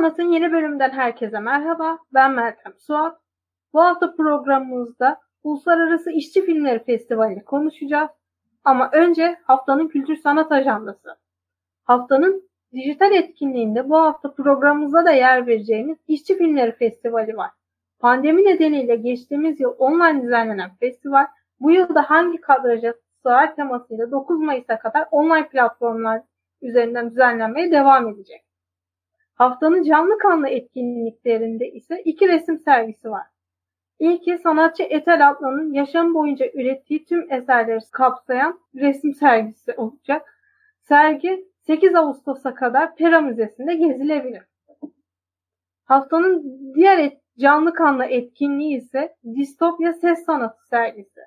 Sanat'ın yeni bölümünden herkese merhaba. Ben Meltem Suat. Bu hafta programımızda Uluslararası İşçi Filmleri Festivali'ni konuşacağız. Ama önce haftanın kültür sanat ajandası. Haftanın dijital etkinliğinde bu hafta programımızda da yer vereceğimiz İşçi Filmleri Festivali var. Pandemi nedeniyle geçtiğimiz yıl online düzenlenen festival bu yıl da hangi kadraja sığar temasıyla 9 Mayıs'a kadar online platformlar üzerinden düzenlenmeye devam edecek. Haftanın canlı kanlı etkinliklerinde ise iki resim sergisi var. İlki sanatçı Etel Atlan'ın yaşam boyunca ürettiği tüm eserleri kapsayan resim sergisi olacak. Sergi 8 Ağustos'a kadar Pera Müzesi'nde gezilebilir. Haftanın diğer et, canlı kanlı etkinliği ise Distopya Ses Sanatı sergisi.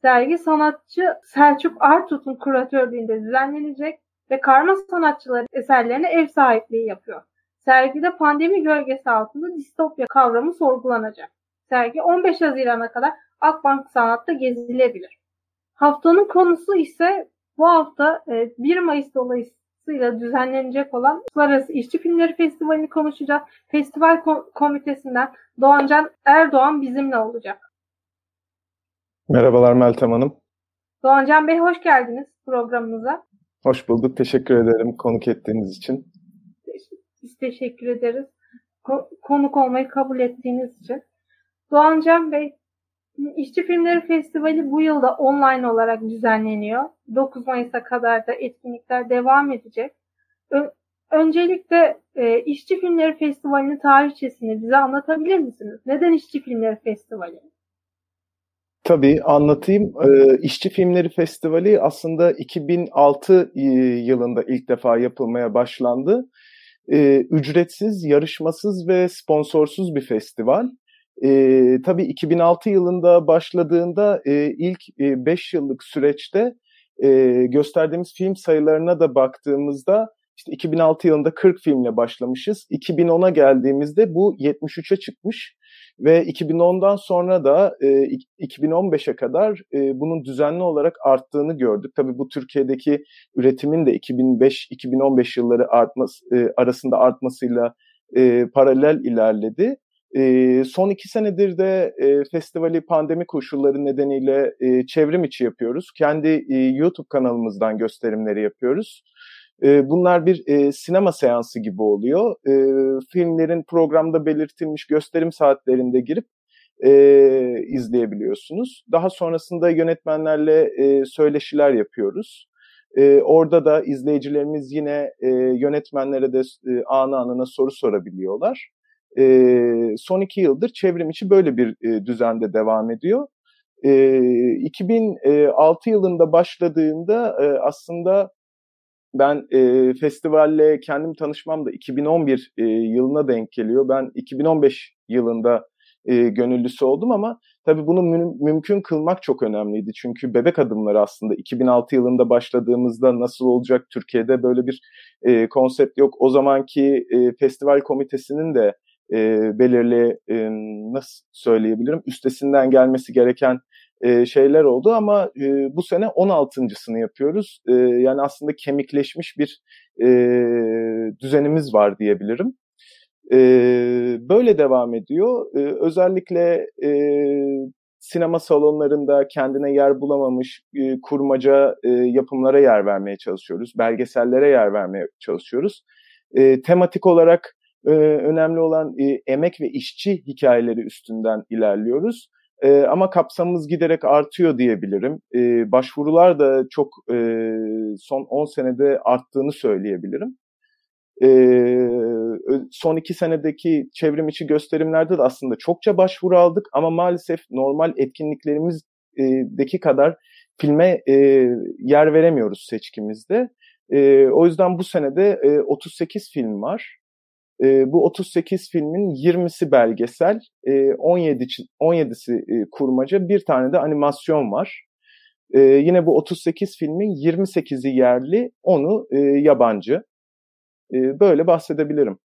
Sergi sanatçı Selçuk Artut'un kuratörlüğünde düzenlenecek ve karma sanatçıların eserlerine ev sahipliği yapıyor. Sergide pandemi gölgesi altında distopya kavramı sorgulanacak. Sergi 15 Haziran'a kadar Akbank Sanat'ta gezilebilir. Haftanın konusu ise bu hafta 1 e, Mayıs dolayısıyla düzenlenecek olan Uluslararası İşçi Filmleri Festivali'ni konuşacağız. Festival komitesinden Doğancan Erdoğan bizimle olacak. Merhabalar Meltem Hanım. Doğancan Bey hoş geldiniz programımıza. Hoş bulduk. Teşekkür ederim konuk ettiğiniz için. Biz teşekkür ederiz. konuk olmayı kabul ettiğiniz için. Doğan Can Bey, İşçi Filmleri Festivali bu yılda online olarak düzenleniyor. 9 Mayıs'a kadar da etkinlikler devam edecek. öncelikle e, İşçi Filmleri Festivali'nin tarihçesini bize anlatabilir misiniz? Neden İşçi Filmleri Festivali? Tabii anlatayım. Ee, İşçi Filmleri Festivali aslında 2006 yılında ilk defa yapılmaya başlandı e, ücretsiz, yarışmasız ve sponsorsuz bir festival. E, tabii 2006 yılında başladığında e, ilk 5 e, yıllık süreçte e, gösterdiğimiz film sayılarına da baktığımızda işte 2006 yılında 40 filmle başlamışız. 2010'a geldiğimizde bu 73'e çıkmış ve 2010'dan sonra da e, 2015'e kadar e, bunun düzenli olarak arttığını gördük. Tabii bu Türkiye'deki üretimin de 2005-2015 yılları artması, e, arasında artmasıyla e, paralel ilerledi. E, son iki senedir de e, festivali pandemi koşulları nedeniyle e, çevrim içi yapıyoruz. Kendi e, YouTube kanalımızdan gösterimleri yapıyoruz. E, bunlar bir e, sinema seansı gibi oluyor. E, filmlerin programda belirtilmiş gösterim saatlerinde girip e, izleyebiliyorsunuz. Daha sonrasında yönetmenlerle e, söyleşiler yapıyoruz. Orada da izleyicilerimiz yine yönetmenlere de e, anı anına soru sorabiliyorlar. Son iki yıldır çevrim içi böyle bir düzende devam ediyor. E, 2006 yılında başladığında aslında ben e, festivalle kendim tanışmam da 2011 e, yılına denk geliyor. Ben 2015 yılında e, gönüllüsü oldum ama tabii bunu mü- mümkün kılmak çok önemliydi. Çünkü bebek adımları aslında 2006 yılında başladığımızda nasıl olacak Türkiye'de böyle bir e, konsept yok. O zamanki e, festival komitesinin de e, belirli e, nasıl söyleyebilirim üstesinden gelmesi gereken e, şeyler oldu ama e, bu sene 16.sını yapıyoruz. E, yani aslında kemikleşmiş bir düzenimiz var diyebilirim. Böyle devam ediyor. Özellikle sinema salonlarında kendine yer bulamamış kurmaca yapımlara yer vermeye çalışıyoruz. Belgesellere yer vermeye çalışıyoruz. Tematik olarak önemli olan emek ve işçi hikayeleri üstünden ilerliyoruz. E, ama kapsamımız giderek artıyor diyebilirim. E, başvurular da çok e, son 10 senede arttığını söyleyebilirim. E, son iki senedeki çevrim içi gösterimlerde de aslında çokça başvuru aldık ama maalesef normal etkinliklerimizdeki kadar filme e, yer veremiyoruz seçkimizde. E, o yüzden bu senede e, 38 film var. E, bu 38 filmin 20'si belgesel, e, 17 17'si e, kurmaca, bir tane de animasyon var. E, yine bu 38 filmin 28'i yerli, onu e, yabancı. E, böyle bahsedebilirim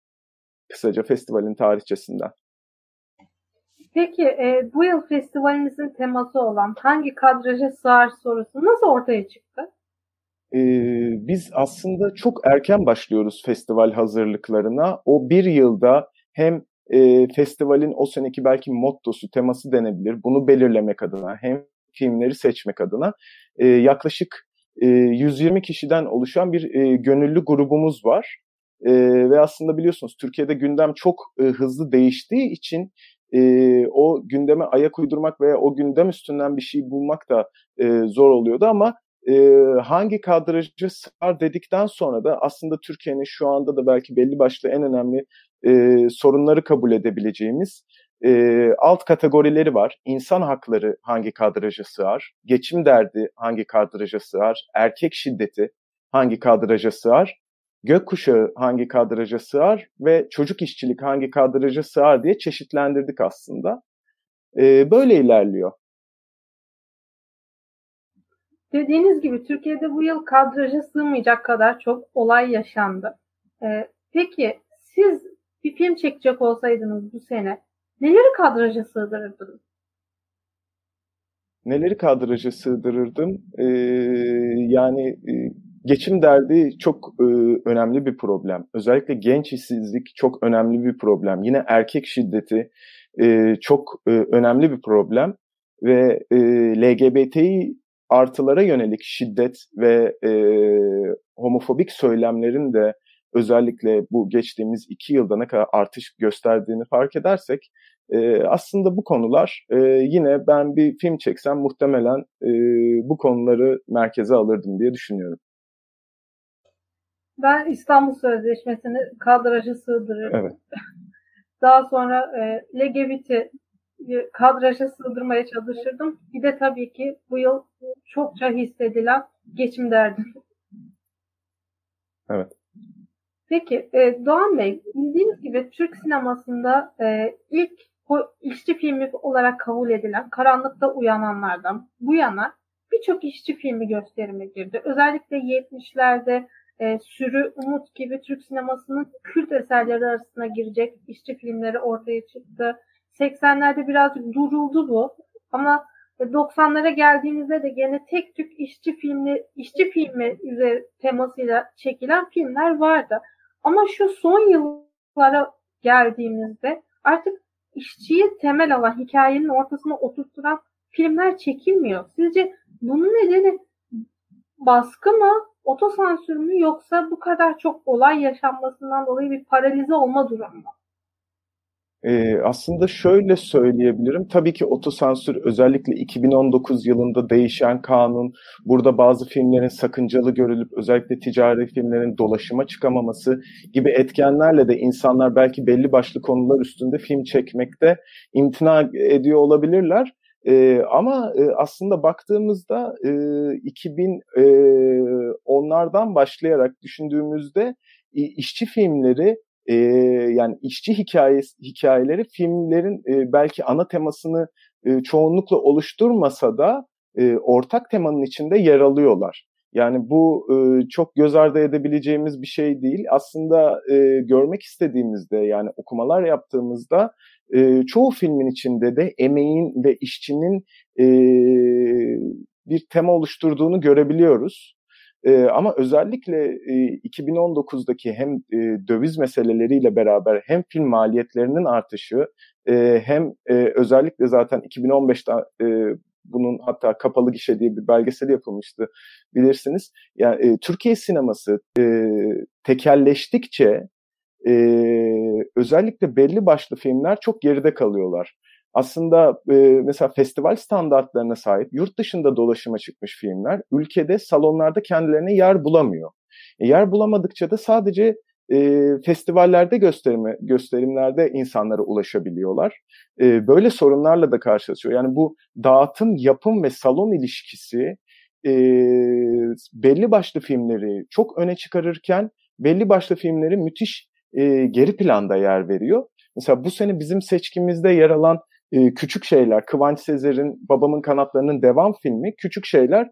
kısaca festivalin tarihçesinden. Peki e, bu yıl festivalimizin teması olan hangi kadraja sığar sorusu nasıl ortaya çıktı? E, biz aslında çok erken başlıyoruz festival hazırlıklarına. O bir yılda hem e, festivalin o seneki belki mottosu, teması denebilir. Bunu belirlemek adına hem filmleri seçmek adına e, yaklaşık e, 120 kişiden oluşan bir e, gönüllü grubumuz var. E, ve aslında biliyorsunuz Türkiye'de gündem çok e, hızlı değiştiği için e, o gündeme ayak uydurmak veya o gündem üstünden bir şey bulmak da e, zor oluyordu ama e, hangi kadrajı sığar dedikten sonra da aslında Türkiye'nin şu anda da belki belli başlı en önemli e, sorunları kabul edebileceğimiz e, alt kategorileri var. İnsan hakları hangi kadraja sığar? Geçim derdi hangi kadraja sığar? Erkek şiddeti hangi kadraja sığar? Gökkuşağı hangi kadraja sığar? Ve çocuk işçilik hangi kadraja sığar diye çeşitlendirdik aslında. E, böyle ilerliyor. Dediğiniz gibi Türkiye'de bu yıl kadraja sığmayacak kadar çok olay yaşandı. Ee, peki siz bir film çekecek olsaydınız bu sene neleri kadraja sığdırırdınız? Neleri kadraja sığdırırdım? Ee, yani e, geçim derdi çok e, önemli bir problem. Özellikle genç işsizlik çok önemli bir problem. Yine erkek şiddeti e, çok e, önemli bir problem ve e, LGBTİ artılara yönelik şiddet ve e, homofobik söylemlerin de özellikle bu geçtiğimiz iki yılda ne kadar artış gösterdiğini fark edersek e, aslında bu konular e, yine ben bir film çeksem muhtemelen e, bu konuları merkeze alırdım diye düşünüyorum. Ben İstanbul Sözleşmesi'ni kadraja sığdırırım. Evet. Daha sonra e, LGBT kadraja sığdırmaya çalışırdım. Bir de tabii ki bu yıl çokça hissedilen geçim derdi. Evet. Peki e, Doğan Bey, bildiğiniz gibi Türk sinemasında e, ilk işçi filmi olarak kabul edilen Karanlıkta Uyananlardan bu yana birçok işçi filmi gösterime girdi. Özellikle 70'lerde e, Sürü, Umut gibi Türk sinemasının kült eserleri arasına girecek işçi filmleri ortaya çıktı. 80'lerde birazcık duruldu bu. Ama 90'lara geldiğimizde de gene tek tük işçi filmi, işçi filmi üzeri temasıyla çekilen filmler vardı. Ama şu son yıllara geldiğimizde artık işçiyi temel alan hikayenin ortasına oturtturan filmler çekilmiyor. Sizce bunun nedeni baskı mı, otosansür mü yoksa bu kadar çok olay yaşanmasından dolayı bir paralize olma durumu mu? Ee, aslında şöyle söyleyebilirim. Tabii ki otosansür özellikle 2019 yılında değişen kanun, burada bazı filmlerin sakıncalı görülüp özellikle ticari filmlerin dolaşıma çıkamaması gibi etkenlerle de insanlar belki belli başlı konular üstünde film çekmekte imtina ediyor olabilirler. Ee, ama e, aslında baktığımızda e, 2000 e, başlayarak düşündüğümüzde işçi filmleri e, yani işçi hikayesi hikayeleri filmlerin e, belki ana temasını e, çoğunlukla oluşturmasa da e, ortak temanın içinde yer alıyorlar. Yani bu e, çok göz ardı edebileceğimiz bir şey değil. Aslında e, görmek istediğimizde yani okumalar yaptığımızda e, çoğu filmin içinde de emeğin ve işçinin e, bir tema oluşturduğunu görebiliyoruz. E, ama özellikle e, 2019'daki hem e, döviz meseleleriyle beraber hem film maliyetlerinin artışı e, hem e, özellikle zaten 2015'te e, bunun hatta kapalı gişe diye bir belgesel yapılmıştı bilirsiniz. Yani e, Türkiye sineması e, tekelleştikçe e, özellikle belli başlı filmler çok geride kalıyorlar. Aslında e, mesela festival standartlarına sahip yurt dışında dolaşıma çıkmış filmler ülkede salonlarda kendilerine yer bulamıyor. E, yer bulamadıkça da sadece e, festivallerde gösterime, gösterimlerde insanlara ulaşabiliyorlar. E, böyle sorunlarla da karşılaşıyor. Yani bu dağıtım, yapım ve salon ilişkisi e, belli başlı filmleri çok öne çıkarırken belli başlı filmleri müthiş e, geri planda yer veriyor. Mesela bu sene bizim seçkimizde yer alan e, Küçük Şeyler, Kıvanç Sezer'in Babamın Kanatlarının devam filmi Küçük Şeyler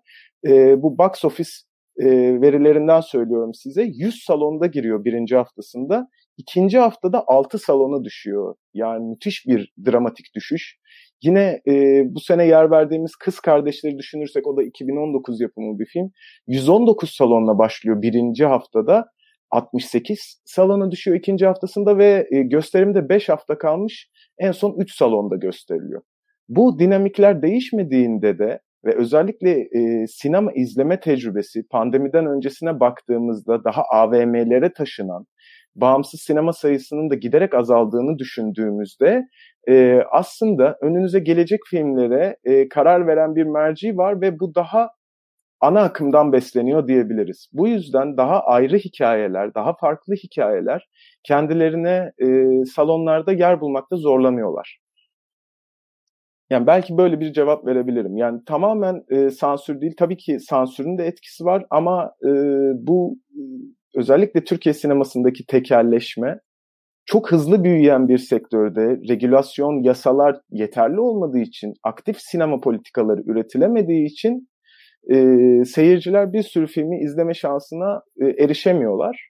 e, bu box office e, verilerinden söylüyorum size 100 salonda giriyor birinci haftasında. ikinci haftada 6 salona düşüyor. Yani müthiş bir dramatik düşüş. Yine e, bu sene yer verdiğimiz Kız Kardeşleri düşünürsek o da 2019 yapımı bir film. 119 salonla başlıyor birinci haftada. 68 salona düşüyor ikinci haftasında ve e, gösterimde 5 hafta kalmış en son 3 salonda gösteriliyor. Bu dinamikler değişmediğinde de ve özellikle e, sinema izleme tecrübesi pandemiden öncesine baktığımızda daha AVM'lere taşınan bağımsız sinema sayısının da giderek azaldığını düşündüğümüzde e, aslında önünüze gelecek filmlere e, karar veren bir merci var ve bu daha ana akımdan besleniyor diyebiliriz. Bu yüzden daha ayrı hikayeler, daha farklı hikayeler kendilerine e, salonlarda yer bulmakta zorlanıyorlar. Yani belki böyle bir cevap verebilirim. Yani tamamen e, sansür değil. Tabii ki sansürün de etkisi var ama e, bu özellikle Türkiye sinemasındaki tekelleşme çok hızlı büyüyen bir sektörde regülasyon, yasalar yeterli olmadığı için, aktif sinema politikaları üretilemediği için e, seyirciler bir sürü filmi izleme şansına e, erişemiyorlar.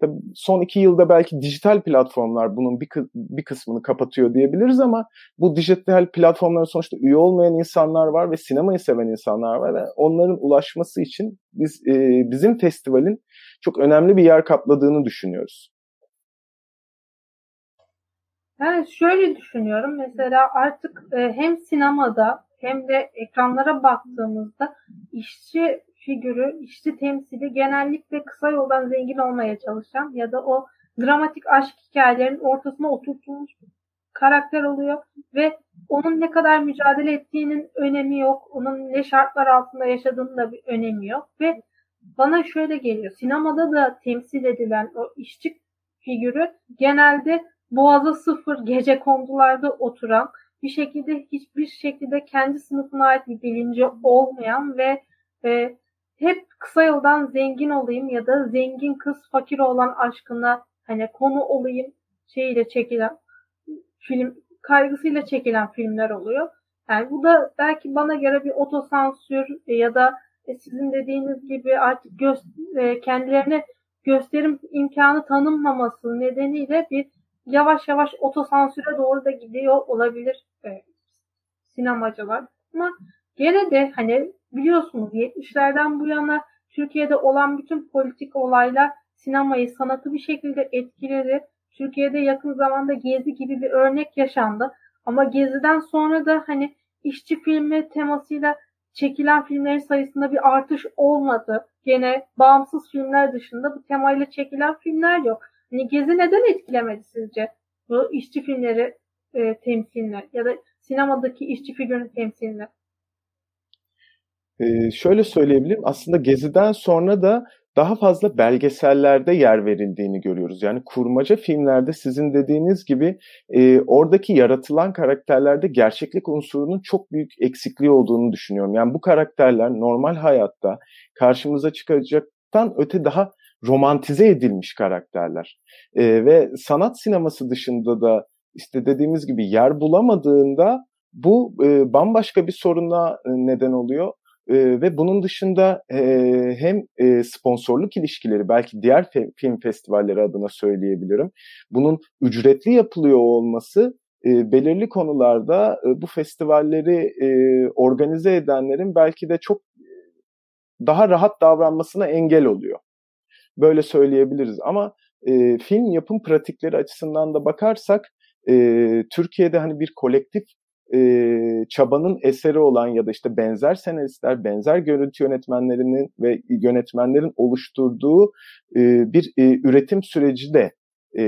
Tabii son iki yılda belki dijital platformlar bunun bir, bir kısmını kapatıyor diyebiliriz ama bu dijital platformların sonuçta üye olmayan insanlar var ve sinemayı seven insanlar var ve onların ulaşması için biz e, bizim festivalin çok önemli bir yer kapladığını düşünüyoruz. Ben şöyle düşünüyorum. Mesela artık e, hem sinemada hem de ekranlara baktığımızda işçi figürü, işçi temsili genellikle kısa yoldan zengin olmaya çalışan ya da o dramatik aşk hikayelerinin ortasına oturtulmuş karakter oluyor ve onun ne kadar mücadele ettiğinin önemi yok. Onun ne şartlar altında yaşadığının da bir önemi yok ve bana şöyle geliyor. Sinemada da temsil edilen o işçi figürü genelde boğaza sıfır gece kondularda oturan bir şekilde hiçbir şekilde kendi sınıfına ait bir bilinci olmayan ve e, hep kısa yoldan zengin olayım ya da zengin kız fakir olan aşkına hani konu olayım şeyiyle çekilen film kaygısıyla çekilen filmler oluyor. Yani bu da belki bana göre bir otosansür ya da e, sizin dediğiniz gibi artık gö- e, kendilerine gösterim imkanı tanınmaması nedeniyle bir yavaş yavaş otosansüre doğru da gidiyor olabilir e, sinemacılar. Ama gene de hani biliyorsunuz 70'lerden bu yana Türkiye'de olan bütün politik olaylar sinemayı, sanatı bir şekilde etkiledi. Türkiye'de yakın zamanda Gezi gibi bir örnek yaşandı. Ama Gezi'den sonra da hani işçi filmi temasıyla çekilen filmlerin sayısında bir artış olmadı. Gene bağımsız filmler dışında bu temayla çekilen filmler yok. Hani Gezi neden etkilemedi sizce bu işçi filmleri e, temsiline ya da sinemadaki işçi figürünün temsiline? Ee, şöyle söyleyebilirim. Aslında Gezi'den sonra da daha fazla belgesellerde yer verildiğini görüyoruz. Yani kurmaca filmlerde sizin dediğiniz gibi e, oradaki yaratılan karakterlerde gerçeklik unsurunun çok büyük eksikliği olduğunu düşünüyorum. Yani bu karakterler normal hayatta karşımıza çıkacaktan öte daha romantize edilmiş karakterler. E, ve sanat sineması dışında da işte dediğimiz gibi yer bulamadığında bu e, bambaşka bir soruna e, neden oluyor. E, ve bunun dışında e, hem e, sponsorluk ilişkileri belki diğer fe, film festivalleri adına söyleyebilirim. Bunun ücretli yapılıyor olması e, belirli konularda e, bu festivalleri e, organize edenlerin belki de çok daha rahat davranmasına engel oluyor. Böyle söyleyebiliriz ama e, film yapım pratikleri açısından da bakarsak e, Türkiye'de hani bir kolektif e, çabanın eseri olan ya da işte benzer senaristler, benzer görüntü yönetmenlerinin ve yönetmenlerin oluşturduğu e, bir e, üretim süreci de e,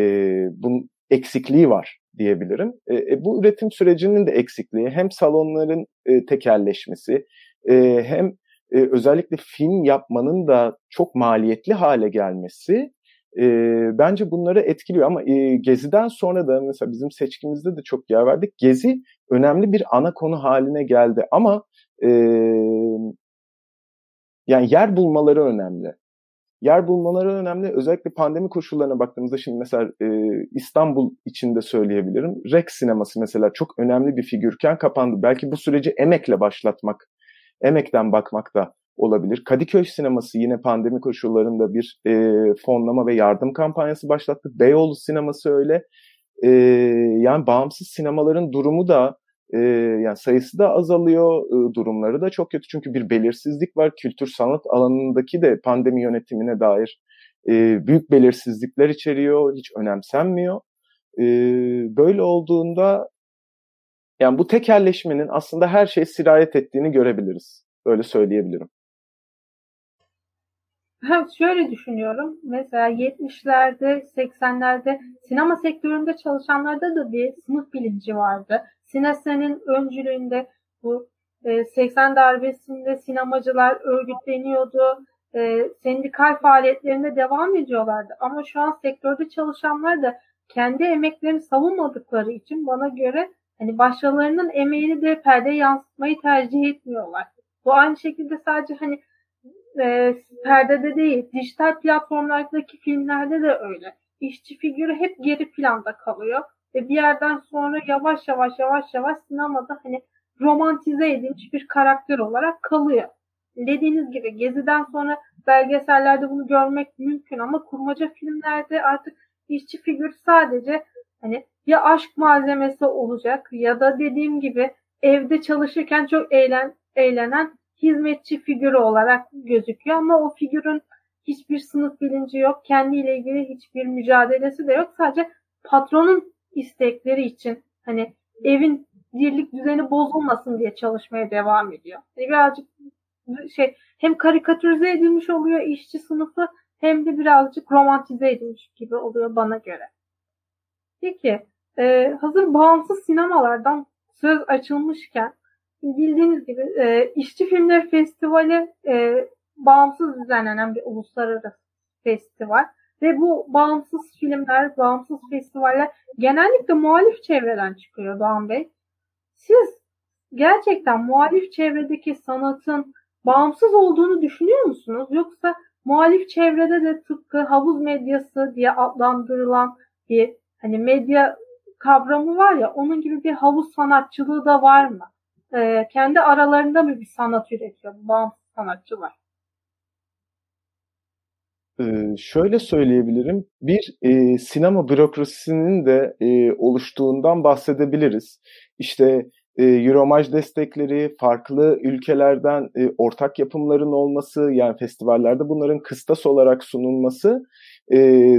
bunun eksikliği var diyebilirim. E, e, bu üretim sürecinin de eksikliği hem salonların e, tekerleşmesi e, hem e, özellikle film yapmanın da çok maliyetli hale gelmesi e, bence bunları etkiliyor ama e, Gezi'den sonra da mesela bizim seçkimizde de çok yer verdik. Gezi önemli bir ana konu haline geldi ama e, yani yer bulmaları önemli. Yer bulmaları önemli. Özellikle pandemi koşullarına baktığımızda şimdi mesela e, İstanbul içinde söyleyebilirim. Rex sineması mesela çok önemli bir figürken kapandı. Belki bu süreci emekle başlatmak, emekten bakmak da olabilir. Kadıköy sineması yine pandemi koşullarında bir e, fonlama ve yardım kampanyası başlattı. Beyoğlu sineması öyle. E, yani bağımsız sinemaların durumu da e, yani sayısı da azalıyor, e, durumları da çok kötü çünkü bir belirsizlik var. Kültür sanat alanındaki de pandemi yönetimine dair e, büyük belirsizlikler içeriyor, hiç önemsenmiyor. E, böyle olduğunda yani bu tekerleşmenin aslında her şeye sirayet ettiğini görebiliriz. Öyle söyleyebilirim. Ben şöyle düşünüyorum. Mesela 70'lerde, 80'lerde sinema sektöründe çalışanlarda da bir sınıf bilinci vardı. Sinesen'in öncülüğünde bu e, 80 darbesinde sinemacılar örgütleniyordu. E, sendikal faaliyetlerinde devam ediyorlardı. Ama şu an sektörde çalışanlar da kendi emeklerini savunmadıkları için bana göre hani başkalarının emeğini de perde yansıtmayı tercih etmiyorlar. Bu aynı şekilde sadece hani e, perdede değil, dijital platformlardaki filmlerde de öyle. İşçi figürü hep geri planda kalıyor ve bir yerden sonra yavaş yavaş yavaş yavaş sinemada hani romantize edilmiş bir karakter olarak kalıyor. Dediğiniz gibi Gezi'den sonra belgesellerde bunu görmek mümkün ama kurmaca filmlerde artık işçi figür sadece hani ya aşk malzemesi olacak ya da dediğim gibi evde çalışırken çok eğlen, eğlenen hizmetçi figürü olarak gözüküyor ama o figürün hiçbir sınıf bilinci yok. Kendiyle ilgili hiçbir mücadelesi de yok. Sadece patronun istekleri için hani evin dirlik düzeni bozulmasın diye çalışmaya devam ediyor. Yani birazcık şey hem karikatürize edilmiş oluyor işçi sınıfı hem de birazcık romantize edilmiş gibi oluyor bana göre. Peki e, hazır bağımsız sinemalardan söz açılmışken bildiğiniz gibi e, İşçi Filmler Festivali e, bağımsız düzenlenen bir uluslararası festival. Ve bu bağımsız filmler, bağımsız festivaller genellikle muhalif çevreden çıkıyor Doğan Bey. Siz gerçekten muhalif çevredeki sanatın bağımsız olduğunu düşünüyor musunuz? Yoksa muhalif çevrede de tıpkı havuz medyası diye adlandırılan bir hani medya kavramı var ya onun gibi bir havuz sanatçılığı da var mı? Ee, kendi aralarında mı bir sanat üretiyor bu bağımsız sanatçılar? Ee, şöyle söyleyebilirim. Bir e, sinema bürokrasisinin de e, oluştuğundan bahsedebiliriz. İşte e, Euromaj destekleri, farklı ülkelerden e, ortak yapımların olması, yani festivallerde bunların kıstas olarak sunulması, e,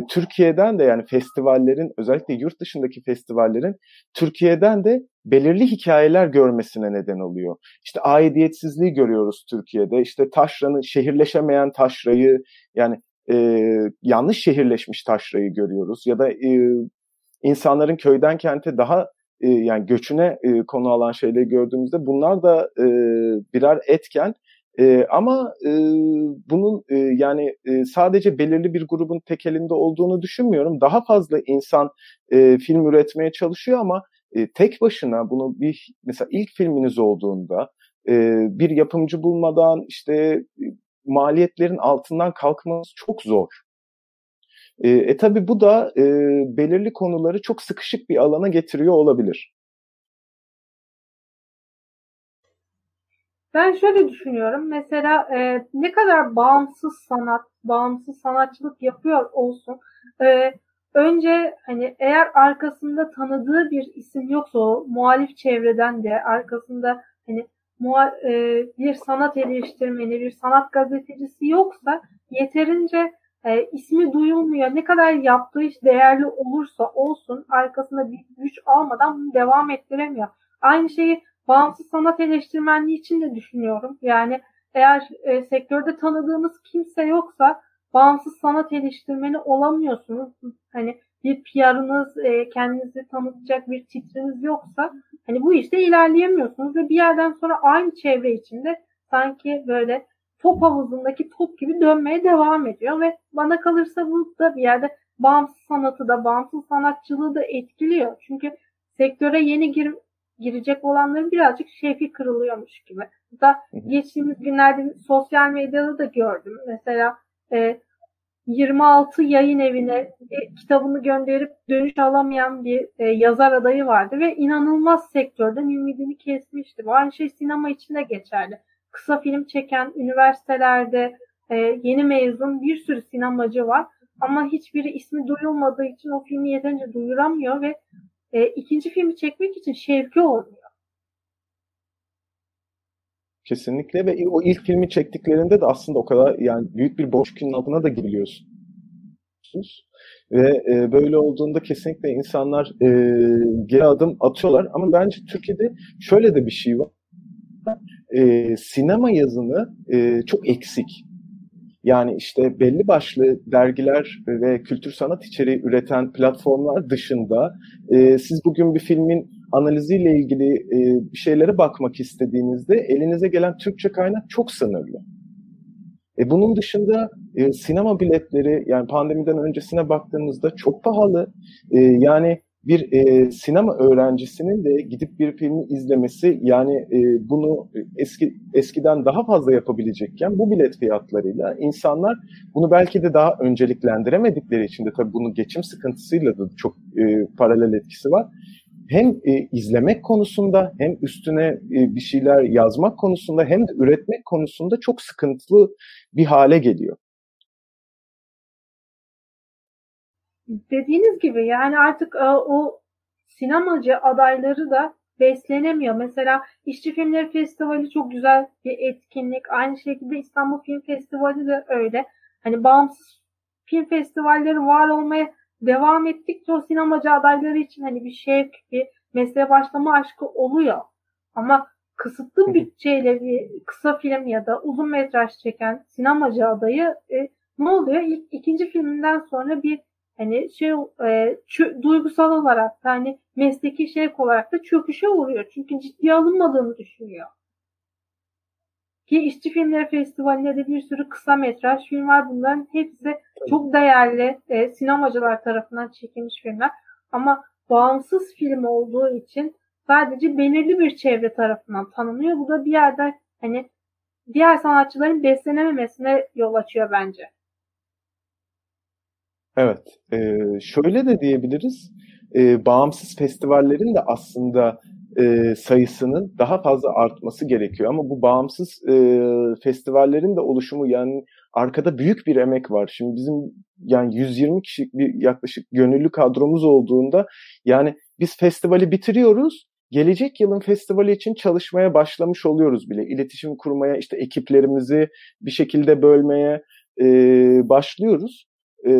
Türkiye'den de yani festivallerin, özellikle yurt dışındaki festivallerin Türkiye'den de belirli hikayeler görmesine neden oluyor. İşte aidiyetsizliği görüyoruz Türkiye'de. İşte taşranın şehirleşemeyen taşrayı yani e, yanlış şehirleşmiş taşrayı görüyoruz ya da e, insanların köyden kente daha e, yani göçüne e, konu alan şeyleri gördüğümüzde bunlar da e, birer etken e, ama e, bunun e, yani e, sadece belirli bir grubun tekelinde olduğunu düşünmüyorum. Daha fazla insan e, film üretmeye çalışıyor ama e, tek başına bunu bir mesela ilk filminiz olduğunda e, bir yapımcı bulmadan işte maliyetlerin altından kalkması çok zor. E, e tabi bu da e, belirli konuları çok sıkışık bir alana getiriyor olabilir. Ben şöyle düşünüyorum. Mesela e, ne kadar bağımsız sanat, bağımsız sanatçılık yapıyor olsun. E, önce hani eğer arkasında tanıdığı bir isim yoksa o muhalif çevreden de arkasında hani e, bir sanat eleştirmeni, bir sanat gazetecisi yoksa yeterince e, ismi duyulmuyor. Ne kadar yaptığı iş değerli olursa olsun arkasında bir güç almadan bunu devam ettiremiyor. Aynı şeyi bağımsız sanat eleştirmenliği için de düşünüyorum. Yani eğer e, sektörde tanıdığınız kimse yoksa bağımsız sanat eleştirmeni olamıyorsunuz. Hani bir PR'ınız, e, kendinizi tanıtacak bir titriniz yoksa hani bu işte ilerleyemiyorsunuz ve bir yerden sonra aynı çevre içinde sanki böyle top havuzundaki top gibi dönmeye devam ediyor ve bana kalırsa bu da bir yerde bağımsız sanatı da bağımsız sanatçılığı da etkiliyor. Çünkü sektöre yeni gir, girecek olanların birazcık şefi kırılıyormuş gibi. Da geçtiğimiz günlerde sosyal medyada da gördüm. Mesela e, 26 yayın evine kitabını gönderip dönüş alamayan bir e, yazar adayı vardı ve inanılmaz sektörden ümidini kesmişti. Aynı şey sinema için de geçerli. Kısa film çeken üniversitelerde e, yeni mezun bir sürü sinemacı var ama hiçbiri ismi duyulmadığı için o filmi yeterince duyuramıyor ve e, ikinci filmi çekmek için şevki olmuyor. Kesinlikle ve o ilk filmi çektiklerinde de aslında o kadar yani büyük bir boşluğun altına da giriliyorsunuz. Ve e, böyle olduğunda kesinlikle insanlar e, geri adım atıyorlar. Ama bence Türkiye'de şöyle de bir şey var. E, sinema yazını e, çok eksik. Yani işte belli başlı dergiler ve kültür sanat içeriği üreten platformlar dışında e, siz bugün bir filmin analiziyle ilgili e, bir şeylere bakmak istediğinizde elinize gelen Türkçe kaynak çok sınırlı. E bunun dışında e, sinema biletleri yani pandemiden öncesine baktığımızda çok pahalı. E, yani bir e, sinema öğrencisinin de gidip bir filmi izlemesi yani e, bunu eski eskiden daha fazla yapabilecekken bu bilet fiyatlarıyla insanlar bunu belki de daha önceliklendiremedikleri için de tabii bunun geçim sıkıntısıyla da çok e, paralel etkisi var. Hem e, izlemek konusunda hem üstüne e, bir şeyler yazmak konusunda hem de üretmek konusunda çok sıkıntılı bir hale geliyor. Dediğiniz gibi yani artık e, o sinemacı adayları da beslenemiyor. Mesela İşçi Filmleri Festivali çok güzel bir etkinlik. Aynı şekilde İstanbul Film Festivali de öyle. Hani bağımsız film festivalleri var olmaya devam ettikçe o sinemacı adayları için hani bir şevk, bir mesleğe başlama aşkı oluyor. Ama kısıtlı bütçeyle bir kısa film ya da uzun metraj çeken sinemacı adayı e, ne oluyor? İlk, ikinci filminden sonra bir hani şey e, çö, duygusal olarak yani mesleki şevk olarak da çöküşe uğruyor. Çünkü ciddiye alınmadığını düşünüyor. Ki işçi filmleri festivalinde de bir sürü kısa metraj film var. Bunların hepsi çok değerli e, sinemacılar tarafından çekilmiş filmler. Ama bağımsız film olduğu için sadece belirli bir çevre tarafından tanınıyor. Bu da bir yerde hani diğer sanatçıların beslenememesine yol açıyor bence. Evet, e, şöyle de diyebiliriz. E, bağımsız festivallerin de aslında e, sayısının daha fazla artması gerekiyor. Ama bu bağımsız e, festivallerin de oluşumu yani arkada büyük bir emek var. Şimdi bizim yani 120 kişilik bir yaklaşık gönüllü kadromuz olduğunda yani biz festivali bitiriyoruz. Gelecek yılın festivali için çalışmaya başlamış oluyoruz bile. İletişim kurmaya, işte ekiplerimizi bir şekilde bölmeye e, başlıyoruz e,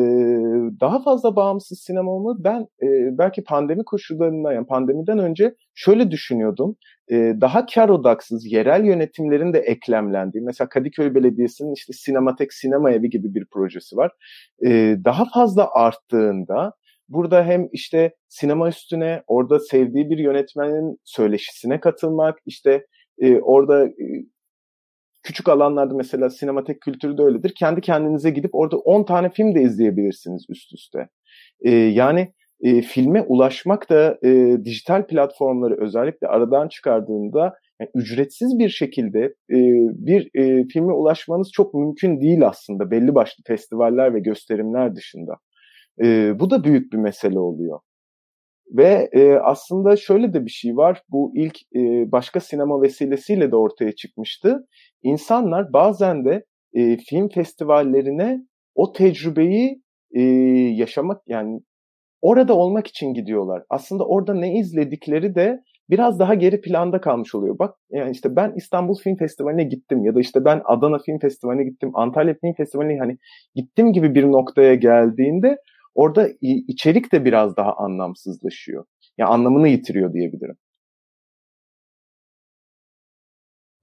daha fazla bağımsız sinema olmalı. Ben e, belki pandemi koşullarında yani pandemiden önce şöyle düşünüyordum. E, daha kar odaksız yerel yönetimlerin de eklemlendiği mesela Kadıköy Belediyesi'nin işte Sinematek Sinema Evi gibi bir projesi var. E, daha fazla arttığında burada hem işte sinema üstüne orada sevdiği bir yönetmenin söyleşisine katılmak işte e, orada küçük alanlarda mesela sinematek kültürü de öyledir. Kendi kendinize gidip orada 10 tane film de izleyebilirsiniz üst üste. E, yani e, filme ulaşmak da e, dijital platformları özellikle aradan çıkardığında yani ücretsiz bir şekilde e, bir e, filme ulaşmanız çok mümkün değil aslında belli başlı festivaller ve gösterimler dışında. E, bu da büyük bir mesele oluyor. Ve e, aslında şöyle de bir şey var. Bu ilk e, başka sinema vesilesiyle de ortaya çıkmıştı. İnsanlar bazen de e, film festivallerine o tecrübeyi e, yaşamak yani orada olmak için gidiyorlar. Aslında orada ne izledikleri de biraz daha geri planda kalmış oluyor. Bak yani işte ben İstanbul Film Festivali'ne gittim ya da işte ben Adana Film Festivali'ne gittim, Antalya Film Festivali'ne hani gittim gibi bir noktaya geldiğinde orada içerik de biraz daha anlamsızlaşıyor. Yani anlamını yitiriyor diyebilirim.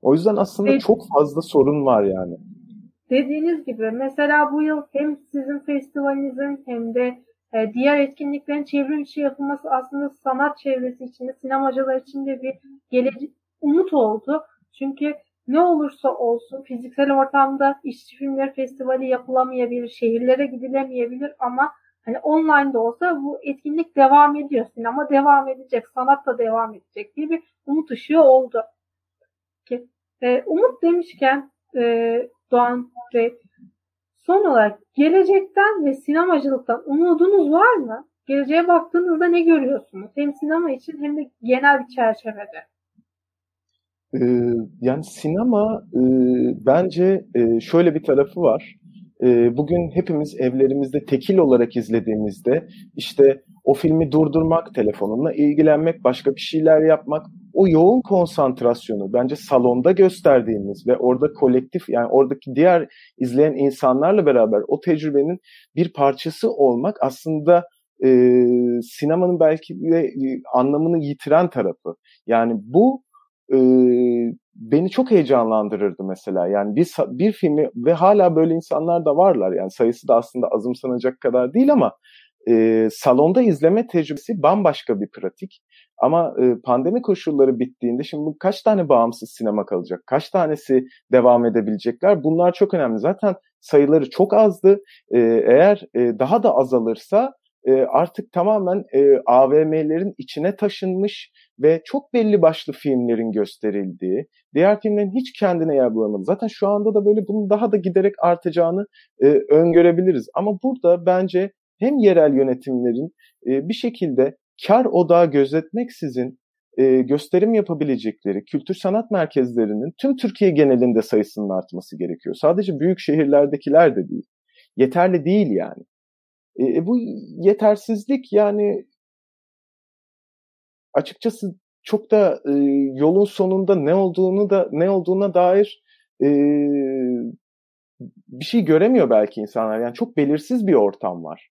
O yüzden aslında evet. çok fazla sorun var yani. Dediğiniz gibi mesela bu yıl hem sizin festivalinizin hem de e, diğer etkinliklerin çevrim içi yapılması aslında sanat çevresi içinde, sinemacılar için de bir gelecek umut oldu. Çünkü ne olursa olsun fiziksel ortamda işçi filmler festivali yapılamayabilir, şehirlere gidilemeyebilir ama hani online de olsa bu etkinlik devam ediyor. Sinema devam edecek, sanat da devam edecek gibi bir umut ışığı oldu. Ki, e, umut demişken e, Doğan Bey, son olarak gelecekten ve sinemacılıktan umudunuz var mı? Geleceğe baktığınızda ne görüyorsunuz? Hem sinema için hem de genel bir çerçevede. Ee, yani sinema e, bence e, şöyle bir tarafı var. E, bugün hepimiz evlerimizde tekil olarak izlediğimizde işte o filmi durdurmak, telefonunla ilgilenmek, başka bir şeyler yapmak, o yoğun konsantrasyonu bence salonda gösterdiğimiz ve orada kolektif yani oradaki diğer izleyen insanlarla beraber o tecrübenin bir parçası olmak aslında e, sinemanın belki de e, anlamını yitiren tarafı. Yani bu e, beni çok heyecanlandırırdı mesela. Yani bir bir filmi ve hala böyle insanlar da varlar. Yani sayısı da aslında azımsanacak kadar değil ama e, salonda izleme tecrübesi bambaşka bir pratik. Ama e, pandemi koşulları bittiğinde şimdi bu kaç tane bağımsız sinema kalacak? Kaç tanesi devam edebilecekler? Bunlar çok önemli. Zaten sayıları çok azdı. E, eğer e, daha da azalırsa e, artık tamamen e, AVM'lerin içine taşınmış ve çok belli başlı filmlerin gösterildiği, diğer filmlerin hiç kendine yer bulamadı. Zaten şu anda da böyle bunun daha da giderek artacağını e, öngörebiliriz. Ama burada bence hem yerel yönetimlerin e, bir şekilde kar odağı gözetmeksizin e, gösterim yapabilecekleri kültür sanat merkezlerinin tüm Türkiye genelinde sayısının artması gerekiyor. Sadece büyük şehirlerdekiler de değil. Yeterli değil yani. E, e, bu yetersizlik yani açıkçası çok da e, yolun sonunda ne olduğunu da ne olduğuna dair e, bir şey göremiyor belki insanlar. Yani çok belirsiz bir ortam var.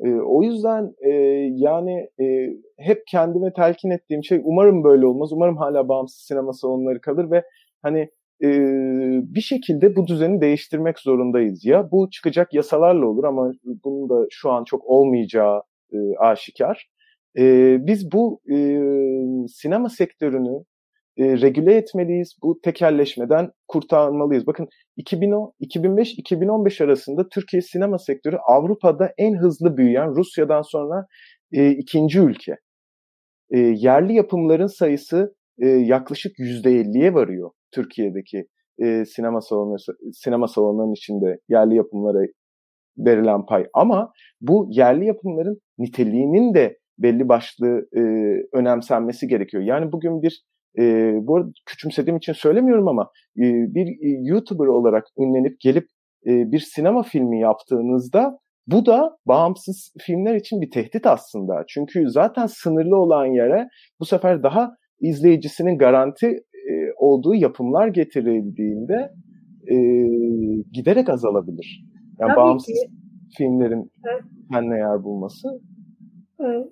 E, o yüzden e, yani e, hep kendime telkin ettiğim şey umarım böyle olmaz. Umarım hala bağımsız sinema salonları kalır ve hani e, bir şekilde bu düzeni değiştirmek zorundayız. Ya bu çıkacak yasalarla olur ama bunun da şu an çok olmayacağı e, aşikar. E, biz bu e, sinema sektörünü e, regüle etmeliyiz. Bu tekelleşmeden kurtarmalıyız. Bakın 2005-2015 arasında Türkiye sinema sektörü Avrupa'da en hızlı büyüyen Rusya'dan sonra e, ikinci ülke. E, yerli yapımların sayısı e, yaklaşık %50'ye varıyor Türkiye'deki e, sinema salonu sinema salonlarının içinde yerli yapımlara verilen pay. Ama bu yerli yapımların niteliğinin de belli başlı e, önemsenmesi gerekiyor. Yani bugün bir e, bu arada küçümsediğim için söylemiyorum ama e, bir YouTuber olarak ünlenip gelip e, bir sinema filmi yaptığınızda bu da bağımsız filmler için bir tehdit aslında. Çünkü zaten sınırlı olan yere bu sefer daha izleyicisinin garanti olduğu yapımlar getirildiğinde e, giderek azalabilir. Yani Tabii bağımsız ki. filmlerin evet. kendine yer bulması. Evet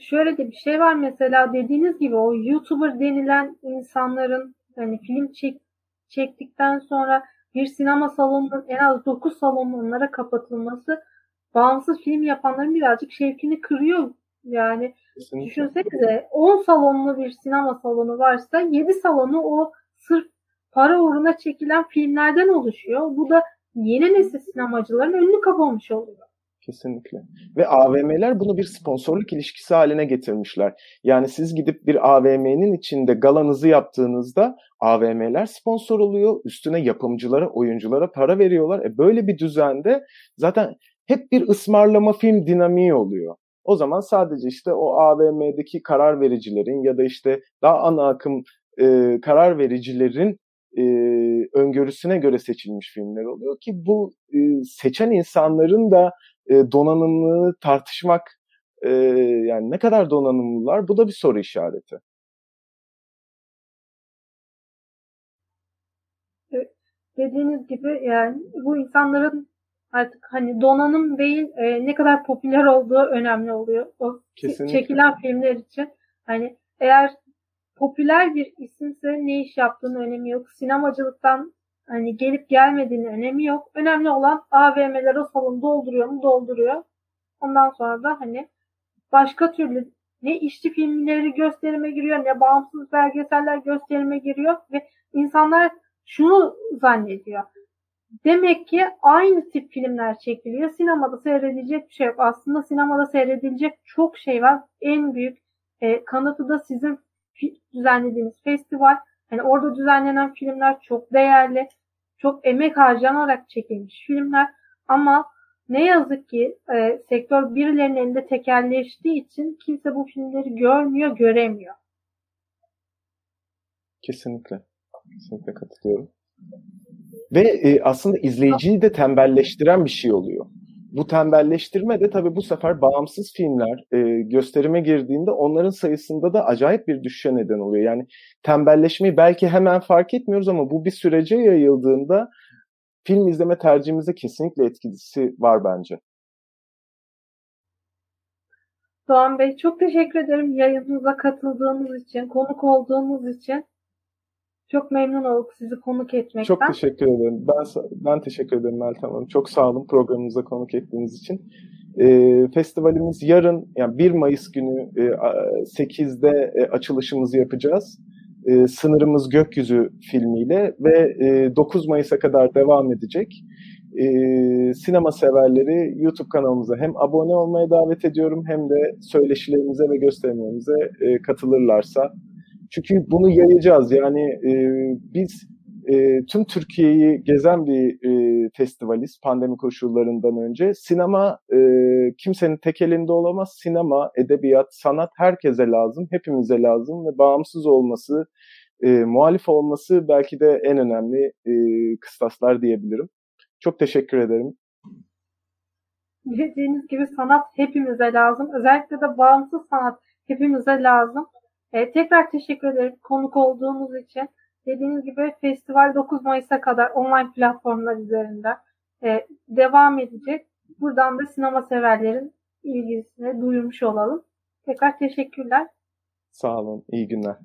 şöyle de bir şey var mesela dediğiniz gibi o YouTuber denilen insanların hani film çek, çektikten sonra bir sinema salonunun en az 9 salonlara kapatılması bağımsız film yapanların birazcık şevkini kırıyor. Yani Kesinlikle. düşünsenize 10 salonlu bir sinema salonu varsa 7 salonu o sırf para uğruna çekilen filmlerden oluşuyor. Bu da yeni nesil sinemacıların önünü kapamış oluyor. Kesinlikle. Ve AVM'ler bunu bir sponsorluk ilişkisi haline getirmişler. Yani siz gidip bir AVM'nin içinde galanızı yaptığınızda AVM'ler sponsor oluyor. Üstüne yapımcılara, oyunculara para veriyorlar. E böyle bir düzende zaten hep bir ısmarlama film dinamiği oluyor. O zaman sadece işte o AVM'deki karar vericilerin ya da işte daha ana akım e, karar vericilerin e, öngörüsüne göre seçilmiş filmler oluyor ki bu e, seçen insanların da e, donanımlı tartışmak e, yani ne kadar donanımlılar bu da bir soru işareti. Dediğiniz gibi yani bu insanların artık hani donanım değil e, ne kadar popüler olduğu önemli oluyor. O Kesinlikle. çekilen filmler için. Hani eğer popüler bir isimse ne iş yaptığını önemi yok. Sinemacılıktan Hani gelip gelmediğinin önemi yok. Önemli olan AVM'ler o salonu dolduruyor mu? Dolduruyor. Ondan sonra da hani başka türlü ne işçi filmleri gösterime giriyor ne bağımsız belgeseller gösterime giriyor ve insanlar şunu zannediyor. Demek ki aynı tip filmler çekiliyor. Sinemada seyredilecek bir şey yok. Aslında sinemada seyredilecek çok şey var. En büyük e, kanıtı da sizin düzenlediğiniz festival. Hani orada düzenlenen filmler çok değerli. Çok emek harcanarak çekilmiş filmler. Ama ne yazık ki e, sektör birilerinin elinde tekerleştiği için kimse bu filmleri görmüyor, göremiyor. Kesinlikle. Kesinlikle katılıyorum. Ve e, aslında izleyiciyi de tembelleştiren bir şey oluyor. Bu tembelleştirme de tabii bu sefer bağımsız filmler e, gösterime girdiğinde onların sayısında da acayip bir düşüşe neden oluyor. Yani tembelleşmeyi belki hemen fark etmiyoruz ama bu bir sürece yayıldığında film izleme tercihimizde kesinlikle etkisi var bence. Doğan Bey çok teşekkür ederim yayınımıza katıldığınız için, konuk olduğunuz için. Çok memnun olduk sizi konuk etmekten. Çok teşekkür ederim. Ben ben teşekkür ederim Meltem Hanım. Çok sağ olun programımıza konuk ettiğiniz için. E, festivalimiz yarın yani 1 Mayıs günü e, 8'de e, açılışımızı yapacağız. E, Sınırımız Gökyüzü filmiyle ve e, 9 Mayıs'a kadar devam edecek. E, sinema severleri YouTube kanalımıza hem abone olmaya davet ediyorum hem de söyleşilerimize ve gösterimlerimize e, katılırlarsa çünkü bunu yayacağız. Yani e, biz e, tüm Türkiye'yi gezen bir e, festivaliz pandemi koşullarından önce. Sinema e, kimsenin tek elinde olamaz. Sinema, edebiyat, sanat herkese lazım, hepimize lazım ve bağımsız olması, e, muhalif olması belki de en önemli e, kıstaslar diyebilirim. Çok teşekkür ederim. Dediğiniz gibi sanat hepimize lazım. Özellikle de bağımsız sanat hepimize lazım. E, tekrar teşekkür ederim konuk olduğunuz için. Dediğiniz gibi festival 9 Mayıs'a kadar online platformlar üzerinde e, devam edecek. Buradan da sinema severlerin ilgisini duyurmuş olalım. Tekrar teşekkürler. Sağ olun. İyi günler.